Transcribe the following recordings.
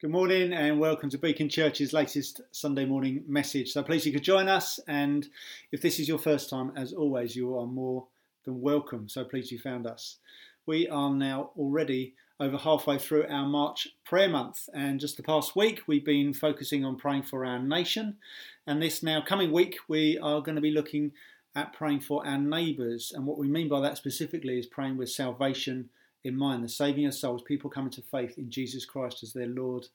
Good morning and welcome to Beacon Church's latest Sunday morning message. So please you could join us. And if this is your first time, as always, you are more than welcome. So please you found us. We are now already over halfway through our March prayer month. And just the past week, we've been focusing on praying for our nation. And this now coming week, we are going to be looking at praying for our neighbours. And what we mean by that specifically is praying with salvation in mind, the saving of souls, people coming to faith in Jesus Christ as their Lord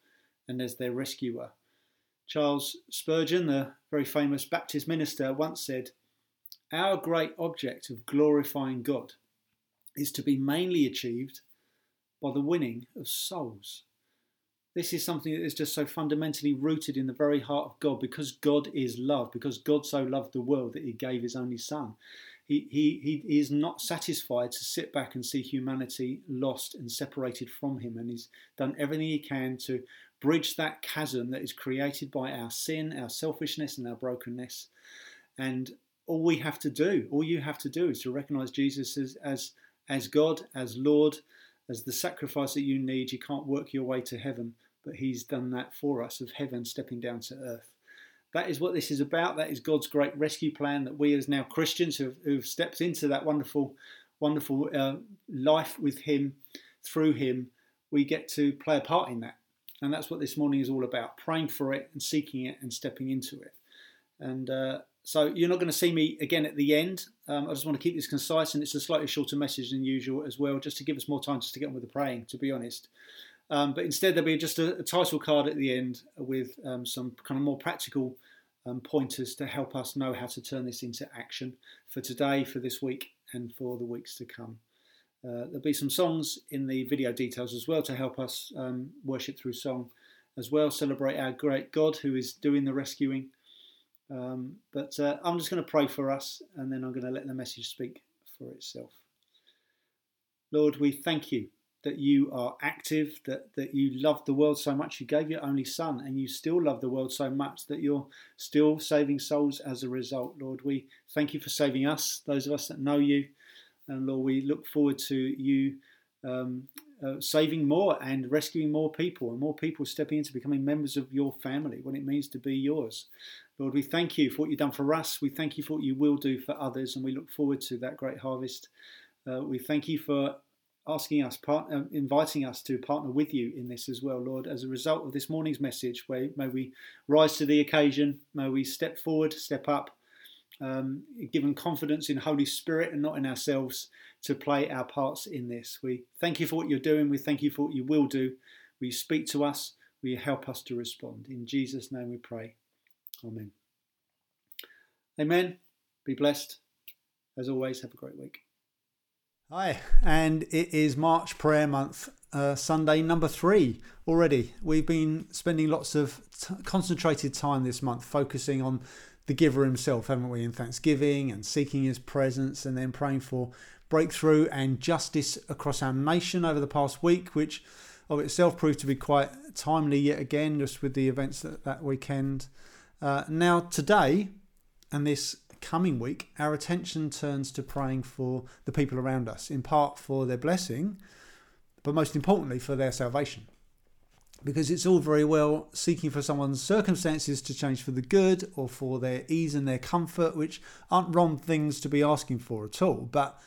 and as their rescuer. Charles Spurgeon, the very famous Baptist minister, once said, Our great object of glorifying God is to be mainly achieved by the winning of souls. This is something that is just so fundamentally rooted in the very heart of God because God is love, because God so loved the world that he gave his only Son. He, he, he is not satisfied to sit back and see humanity lost and separated from him, and he's done everything he can to bridge that chasm that is created by our sin, our selfishness, and our brokenness. And all we have to do, all you have to do, is to recognize Jesus as, as, as God, as Lord, as the sacrifice that you need. You can't work your way to heaven, but He's done that for us, of heaven stepping down to earth. That is what this is about. That is God's great rescue plan that we, as now Christians who've, who've stepped into that wonderful, wonderful uh, life with Him, through Him, we get to play a part in that. And that's what this morning is all about praying for it and seeking it and stepping into it. And uh, so you're not going to see me again at the end. Um, I just want to keep this concise and it's a slightly shorter message than usual as well, just to give us more time just to get on with the praying, to be honest. Um, but instead, there'll be just a, a, title card at the end with um, some kind of more practical um, pointers to help us know how to turn this into action for today, for this week, and for the weeks to come. Uh, there'll be some songs in the video details as well to help us um, worship through song as well, celebrate our great God who is doing the rescuing. Um, but uh, I'm just going to pray for us and then I'm going to let the message speak for itself. Lord, we thank you that you are active, that, that you love the world so much, you gave your only Son, and you still love the world so much that you're still saving souls as a result. Lord, we thank you for saving us, those of us that know you. And Lord, we look forward to you um, uh, saving more and rescuing more people, and more people stepping into becoming members of your family, what it means to be yours. Lord, we thank you for what you've done for us. We thank you for what you will do for others, and we look forward to that great harvest. Uh, we thank you for asking us, part, uh, inviting us to partner with you in this as well, Lord. As a result of this morning's message, may, may we rise to the occasion, may we step forward, step up, um, given confidence in Holy Spirit and not in ourselves to play our parts in this. We thank you for what you're doing. We thank you for what you will do. Will you speak to us? Will you help us to respond? In Jesus' name we pray. Amen. Amen. Be blessed. As always, have a great week. Hi, and it is March Prayer Month, uh, Sunday number three already. We've been spending lots of t- concentrated time this month focusing on the giver himself, haven't we, in Thanksgiving and seeking his presence and then praying for breakthrough and justice across our nation over the past week, which of itself proved to be quite timely yet again, just with the events that, that weekend. Uh, now, today, and this coming week, our attention turns to praying for the people around us, in part for their blessing, but most importantly for their salvation. Because it's all very well seeking for someone's circumstances to change for the good or for their ease and their comfort, which aren't wrong things to be asking for at all. But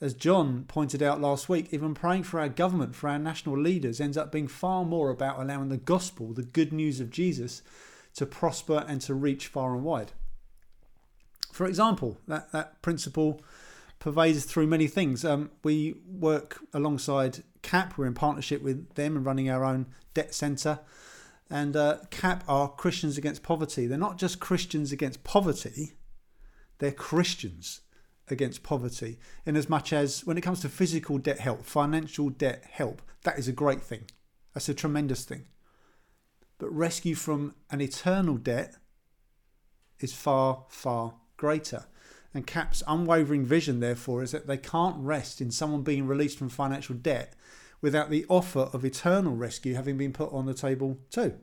as John pointed out last week, even praying for our government, for our national leaders, ends up being far more about allowing the gospel, the good news of Jesus, to prosper and to reach far and wide. For example, that, that principle pervades through many things. Um, we work alongside CAP, we're in partnership with them and running our own debt centre. And uh, CAP are Christians Against Poverty. They're not just Christians against poverty, they're Christians against poverty. In as much as when it comes to physical debt help, financial debt help, that is a great thing. That's a tremendous thing. But rescue from an eternal debt is far, far greater. And CAP's unwavering vision, therefore, is that they can't rest in someone being released from financial debt without the offer of eternal rescue having been put on the table too.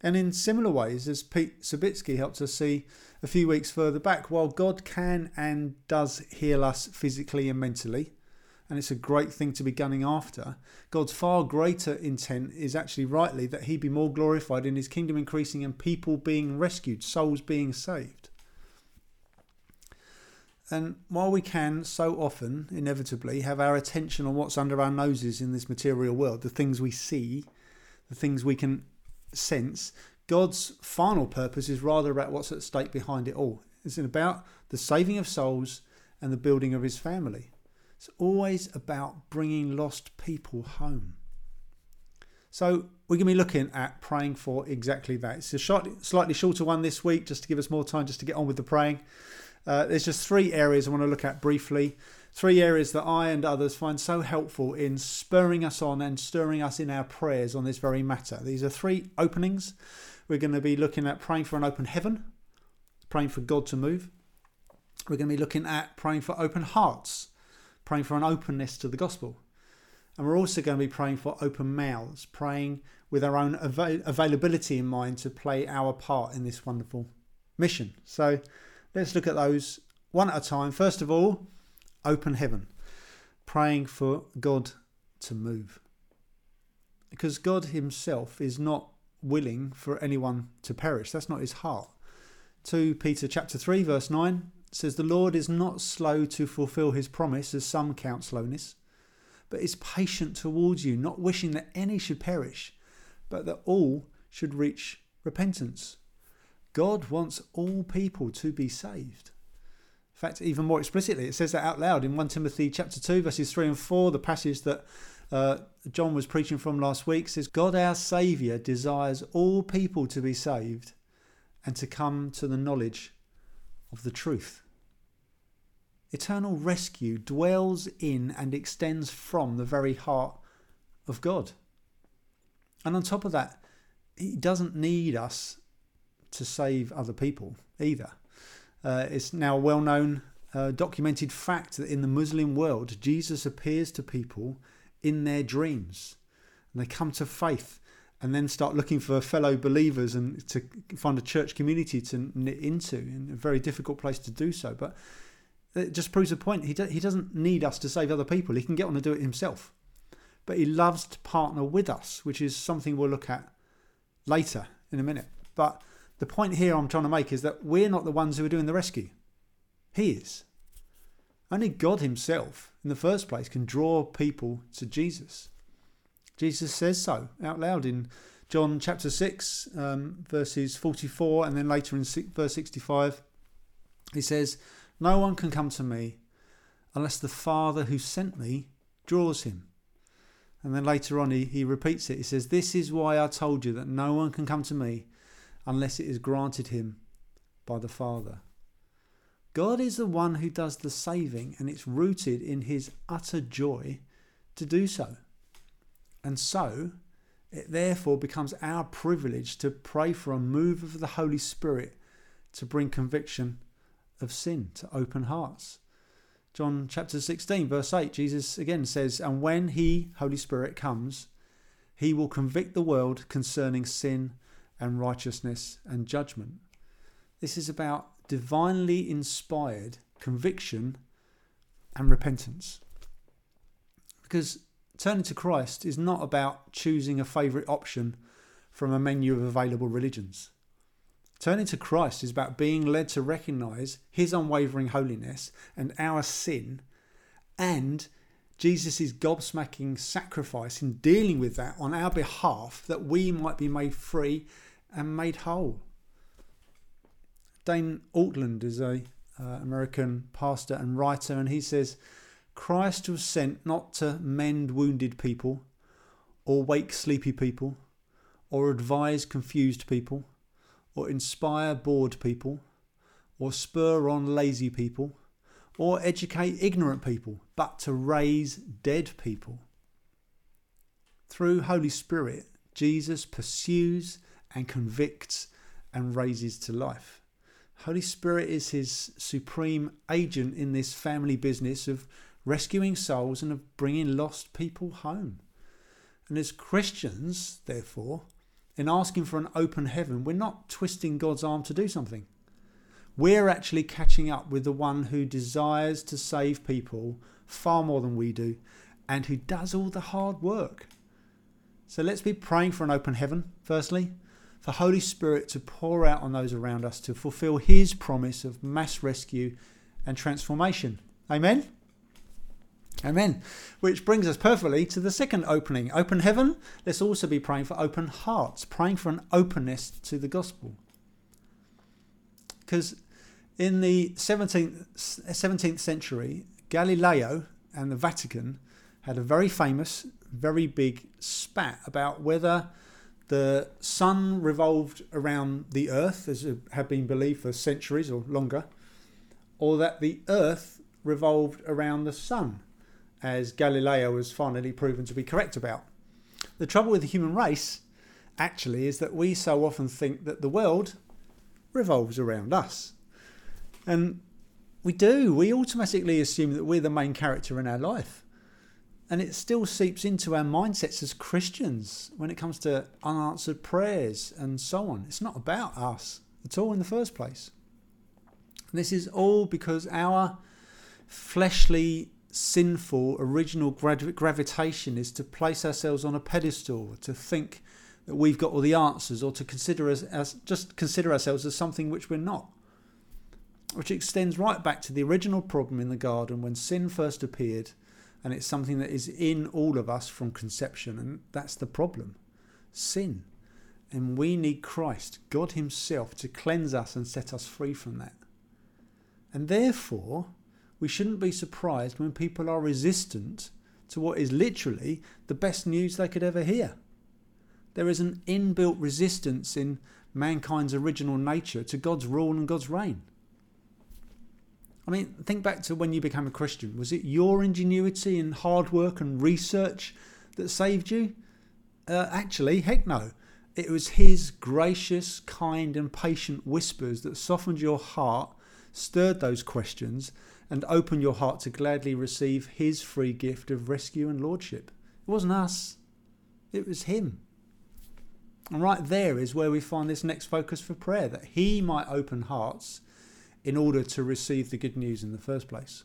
And in similar ways, as Pete Sabitsky helped us see a few weeks further back, while God can and does heal us physically and mentally, and it's a great thing to be gunning after, God's far greater intent is actually rightly that He be more glorified in His kingdom increasing and people being rescued, souls being saved. And while we can so often, inevitably, have our attention on what's under our noses in this material world, the things we see, the things we can sense, God's final purpose is rather about what's at stake behind it all. It's about the saving of souls and the building of his family. It's always about bringing lost people home. So we're going to be looking at praying for exactly that. It's a slightly shorter one this week, just to give us more time just to get on with the praying. Uh, there's just three areas I want to look at briefly. Three areas that I and others find so helpful in spurring us on and stirring us in our prayers on this very matter. These are three openings. We're going to be looking at praying for an open heaven, praying for God to move. We're going to be looking at praying for open hearts, praying for an openness to the gospel. And we're also going to be praying for open mouths, praying with our own avail- availability in mind to play our part in this wonderful mission. So let's look at those one at a time. First of all, open heaven, praying for God to move. Because God Himself is not willing for anyone to perish. That's not His heart. 2 Peter chapter 3 verse 9 says the Lord is not slow to fulfill his promise as some count slowness but is patient towards you not wishing that any should perish but that all should reach repentance. God wants all people to be saved. In fact even more explicitly it says that out loud in 1 Timothy chapter 2 verses 3 and 4 the passage that uh, John was preaching from last week says God our saviour desires all people to be saved and to come to the knowledge of the truth. Eternal rescue dwells in and extends from the very heart of God. And on top of that, He doesn't need us to save other people either. Uh, it's now a well known, uh, documented fact that in the Muslim world, Jesus appears to people in their dreams. And they come to faith and then start looking for fellow believers and to find a church community to knit into in a very difficult place to do so. But it just proves a point. He, do, he doesn't need us to save other people. He can get on and do it himself. But he loves to partner with us which is something we'll look at later in a minute. But the point here i'm trying to make is that we're not the ones who are doing the rescue. He is. Only god himself in the first place can draw people to jesus Jesus says so out loud in John chapter 6, um, verses 44, and then later in verse 65. He says, No one can come to me unless the Father who sent me draws him. And then later on, he, he repeats it. He says, This is why I told you that no one can come to me unless it is granted him by the Father. God is the one who does the saving, and it's rooted in his utter joy to do so. And so, it therefore becomes our privilege to pray for a move of the Holy Spirit to bring conviction of sin to open hearts. John chapter 16, verse 8, Jesus again says, And when He, Holy Spirit, comes, He will convict the world concerning sin and righteousness and judgment. This is about divinely inspired conviction and repentance. Because Turning to Christ is not about choosing a favourite option from a menu of available religions. Turning to Christ is about being led to recognise His unwavering holiness and our sin, and Jesus' gobsmacking sacrifice in dealing with that on our behalf that we might be made free and made whole. Dane Ortlund is a uh, American pastor and writer, and he says Christ was sent not to mend wounded people, or wake sleepy people, or advise confused people, or inspire bored people, or spur on lazy people, or educate ignorant people, but to raise dead people. Through Holy Spirit, Jesus pursues and convicts and raises to life. Holy Spirit is his supreme agent in this family business of rescuing souls and of bringing lost people home. And as Christians, therefore, in asking for an open heaven, we're not twisting God's arm to do something. we're actually catching up with the one who desires to save people far more than we do and who does all the hard work. So let's be praying for an open heaven, firstly, for Holy Spirit to pour out on those around us to fulfill His promise of mass rescue and transformation. Amen? Amen. Which brings us perfectly to the second opening. Open heaven. Let's also be praying for open hearts, praying for an openness to the gospel. Because in the 17th, 17th century, Galileo and the Vatican had a very famous, very big spat about whether the sun revolved around the earth, as had been believed for centuries or longer, or that the earth revolved around the sun as Galileo was finally proven to be correct about. The trouble with the human race, actually, is that we so often think that the world revolves around us. And we do. We automatically assume that we're the main character in our life. And it still seeps into our mindsets as Christians when it comes to unanswered prayers and so on. It's not about us at all in the first place. This is all because our fleshly sinful original gravitation is to place ourselves on a pedestal, to think that we've got all the answers, or to consider us as just consider ourselves as something which we're not. Which extends right back to the original problem in the garden when sin first appeared, and it's something that is in all of us from conception, and that's the problem sin. And we need Christ, God Himself, to cleanse us and set us free from that. And therefore, we shouldn't be surprised when people are resistant to what is literally the best news they could ever hear. There is an inbuilt resistance in mankind's original nature to God's rule and God's reign. I mean, think back to when you became a Christian. Was it your ingenuity and hard work and research that saved you? Uh, actually, heck no. It was His gracious, kind, and patient whispers that softened your heart, stirred those questions, and open your heart to gladly receive His free gift of rescue and lordship. It wasn't us, it was Him. And right there is where we find this next focus for prayer that He might open hearts in order to receive the good news in the first place.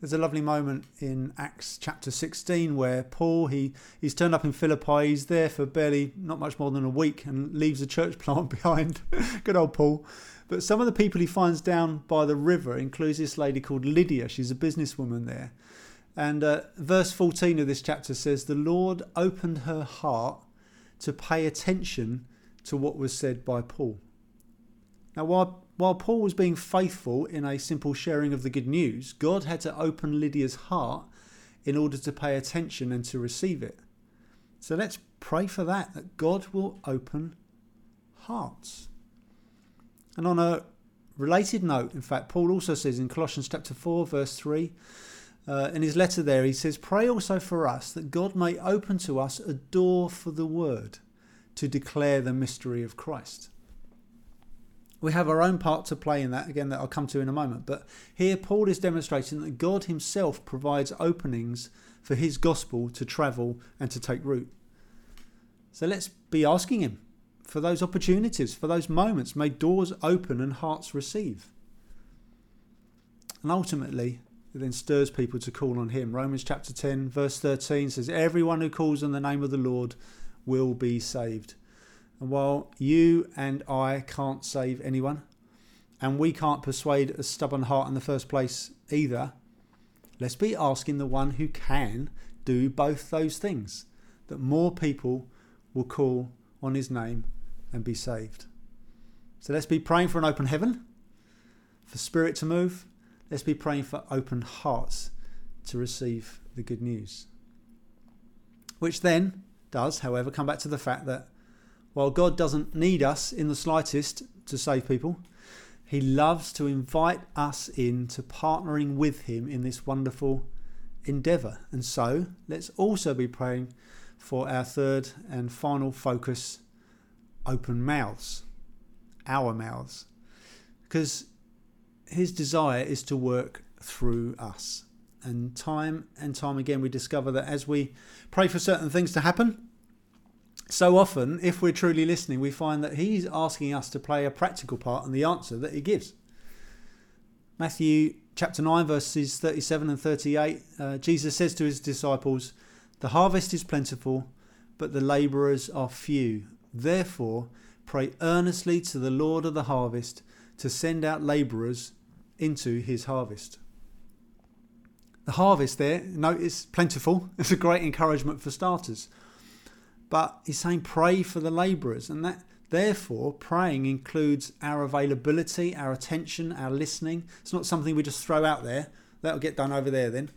There's a lovely moment in Acts chapter 16 where Paul he he's turned up in Philippi. He's there for barely not much more than a week and leaves a church plant behind. Good old Paul. But some of the people he finds down by the river includes this lady called Lydia. She's a businesswoman there. And uh, verse 14 of this chapter says, The Lord opened her heart to pay attention to what was said by Paul. Now, while, while Paul was being faithful in a simple sharing of the good news, God had to open Lydia's heart in order to pay attention and to receive it. So let's pray for that, that God will open hearts. And on a related note, in fact, Paul also says in Colossians chapter 4, verse 3, uh, in his letter there, he says, Pray also for us that God may open to us a door for the word to declare the mystery of Christ. We have our own part to play in that, again, that I'll come to in a moment. But here, Paul is demonstrating that God himself provides openings for his gospel to travel and to take root. So let's be asking him for those opportunities, for those moments. May doors open and hearts receive. And ultimately, it then stirs people to call on Him. Romans chapter 10, verse 13 says, Everyone who calls on the name of the Lord will be saved. And while you and I can't save anyone, and we can't persuade a stubborn heart in the first place either, let's be asking the one who can do both those things that more people will call on his name and be saved. So let's be praying for an open heaven, for spirit to move. Let's be praying for open hearts to receive the good news. Which then does, however, come back to the fact that while God doesn't need us in the slightest to save people, He loves to invite us into partnering with Him in this wonderful endeavour. And so let's also be praying for our third and final focus open mouths, our mouths, because his desire is to work through us. And time and time again, we discover that as we pray for certain things to happen, so often, if we're truly listening, we find that He's asking us to play a practical part in the answer that He gives. Matthew chapter 9, verses 37 and 38, uh, Jesus says to His disciples, The harvest is plentiful, but the labourers are few. Therefore, pray earnestly to the Lord of the harvest to send out labourers into his harvest. The harvest there, notice, plentiful. It's a great encouragement for starters. But he's saying pray for the labourers, and that therefore praying includes our availability, our attention, our listening. It's not something we just throw out there. That'll get done over there then.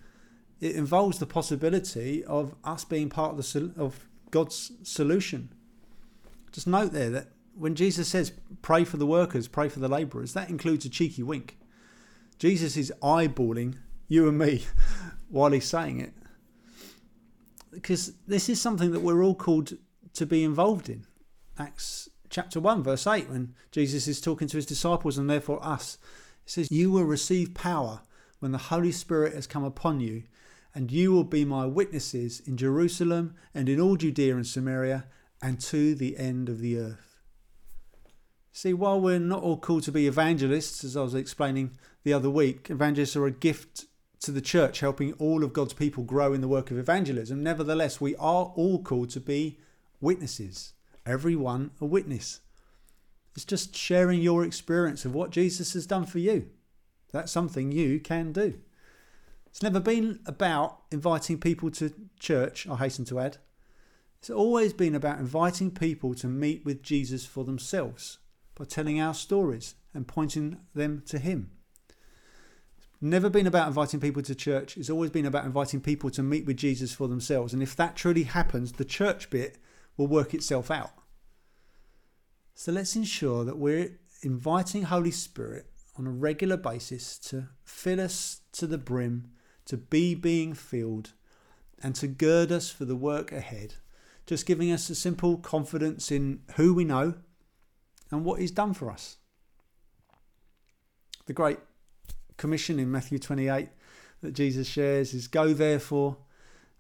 It involves the possibility of us being part of the of God's solution. Just note there that when Jesus says pray for the workers, pray for the labourers, that includes a cheeky wink. Jesus is eyeballing you and me while he's saying it. Because this is something that we're all called to be involved in. Acts chapter 1, verse 8, when Jesus is talking to his disciples and therefore us, he says, You will receive power when the Holy Spirit has come upon you, and you will be my witnesses in Jerusalem and in all Judea and Samaria and to the end of the earth. See, while we're not all called to be evangelists, as I was explaining the other week, evangelists are a gift to the church, helping all of God's people grow in the work of evangelism. Nevertheless, we are all called to be witnesses, everyone a witness. It's just sharing your experience of what Jesus has done for you. That's something you can do. It's never been about inviting people to church, I hasten to add. It's always been about inviting people to meet with Jesus for themselves by telling our stories and pointing them to Him. never been about inviting people to church, it's always been about inviting people to meet with Jesus for themselves. And if that truly happens, the church bit will work itself out. So let's ensure that we're inviting Holy Spirit on a regular basis to fill us to the brim, to be being filled, and to gird us for the work ahead. Just giving us a simple confidence in who we know and what He's done for us. The great commission in Matthew 28 that Jesus shares is Go therefore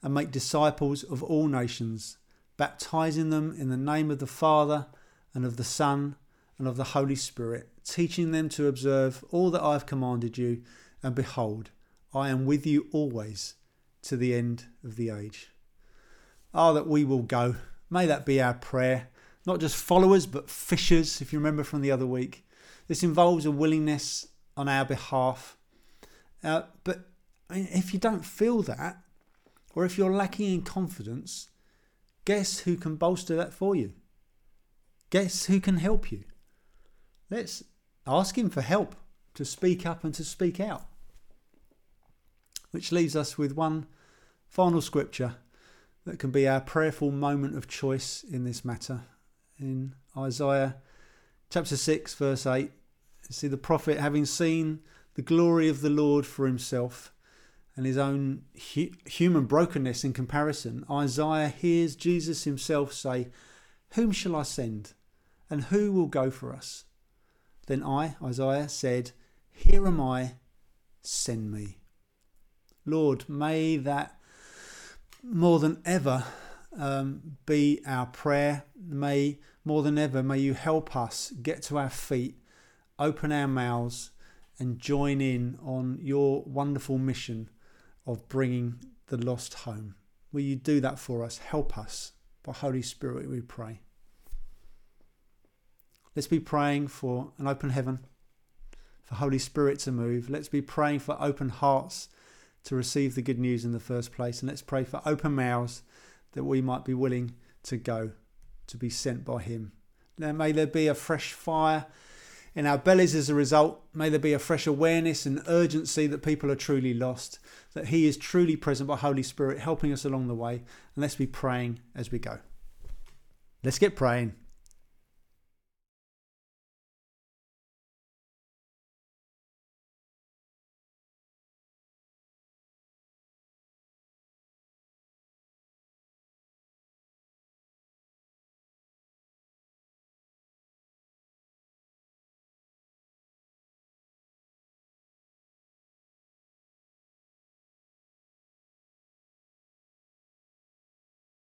and make disciples of all nations, baptizing them in the name of the Father and of the Son and of the Holy Spirit, teaching them to observe all that I have commanded you, and behold, I am with you always to the end of the age. Oh, that we will go. May that be our prayer not just followers, but fishers, if you remember from the other week. This involves a willingness on our behalf. Uh, but I mean, if you don't feel that, or if you're lacking in confidence, guess who can bolster that for you? Guess who can help you? Let's ask him for help to speak up and to speak out. Which leaves us with one final scripture that can be our prayerful moment of choice in this matter in Isaiah chapter 6, verse 8. You see the prophet having seen the glory of the Lord for himself and his own hu- human brokenness in comparison, Isaiah hears Jesus himself say, Whom shall I send? And who will go for us? Then I, Isaiah, said, Here am I, send me. Lord, may that more than ever um, be our prayer. May more than ever, may you help us get to our feet, open our mouths, and join in on your wonderful mission of bringing the lost home. Will you do that for us? Help us. By Holy Spirit, we pray. Let's be praying for an open heaven, for Holy Spirit to move. Let's be praying for open hearts to receive the good news in the first place. And let's pray for open mouths that we might be willing to go, to be sent by Him. Now, may there be a fresh fire in our bellies as a result. May there be a fresh awareness and urgency that people are truly lost, that He is truly present by Holy Spirit, helping us along the way. And let's be praying as we go. Let's get praying.